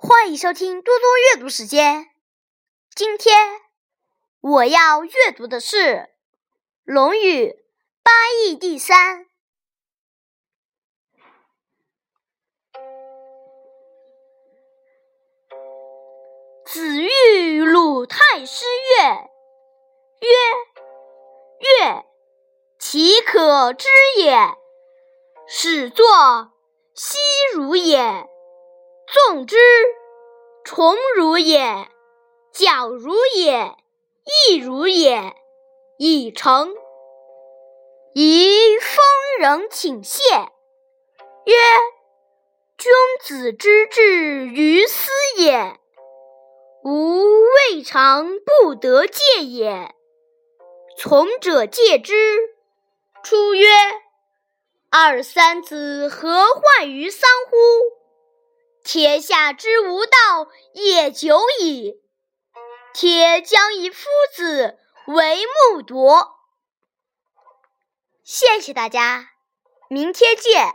欢迎收听多多阅读时间。今天我要阅读的是《论语·八义第三》。子欲鲁太师曰，曰：“乐，其可知也。始作，奚如也。纵之，崇如也。矫如也，艺如也。已成。宜丰人请谢，曰：‘君子之志于斯也。’”吾未尝不得戒也。从者戒之。出曰：“二三子，何患于桑乎？天下之无道也久矣。天将以夫子为木铎。”谢谢大家，明天见。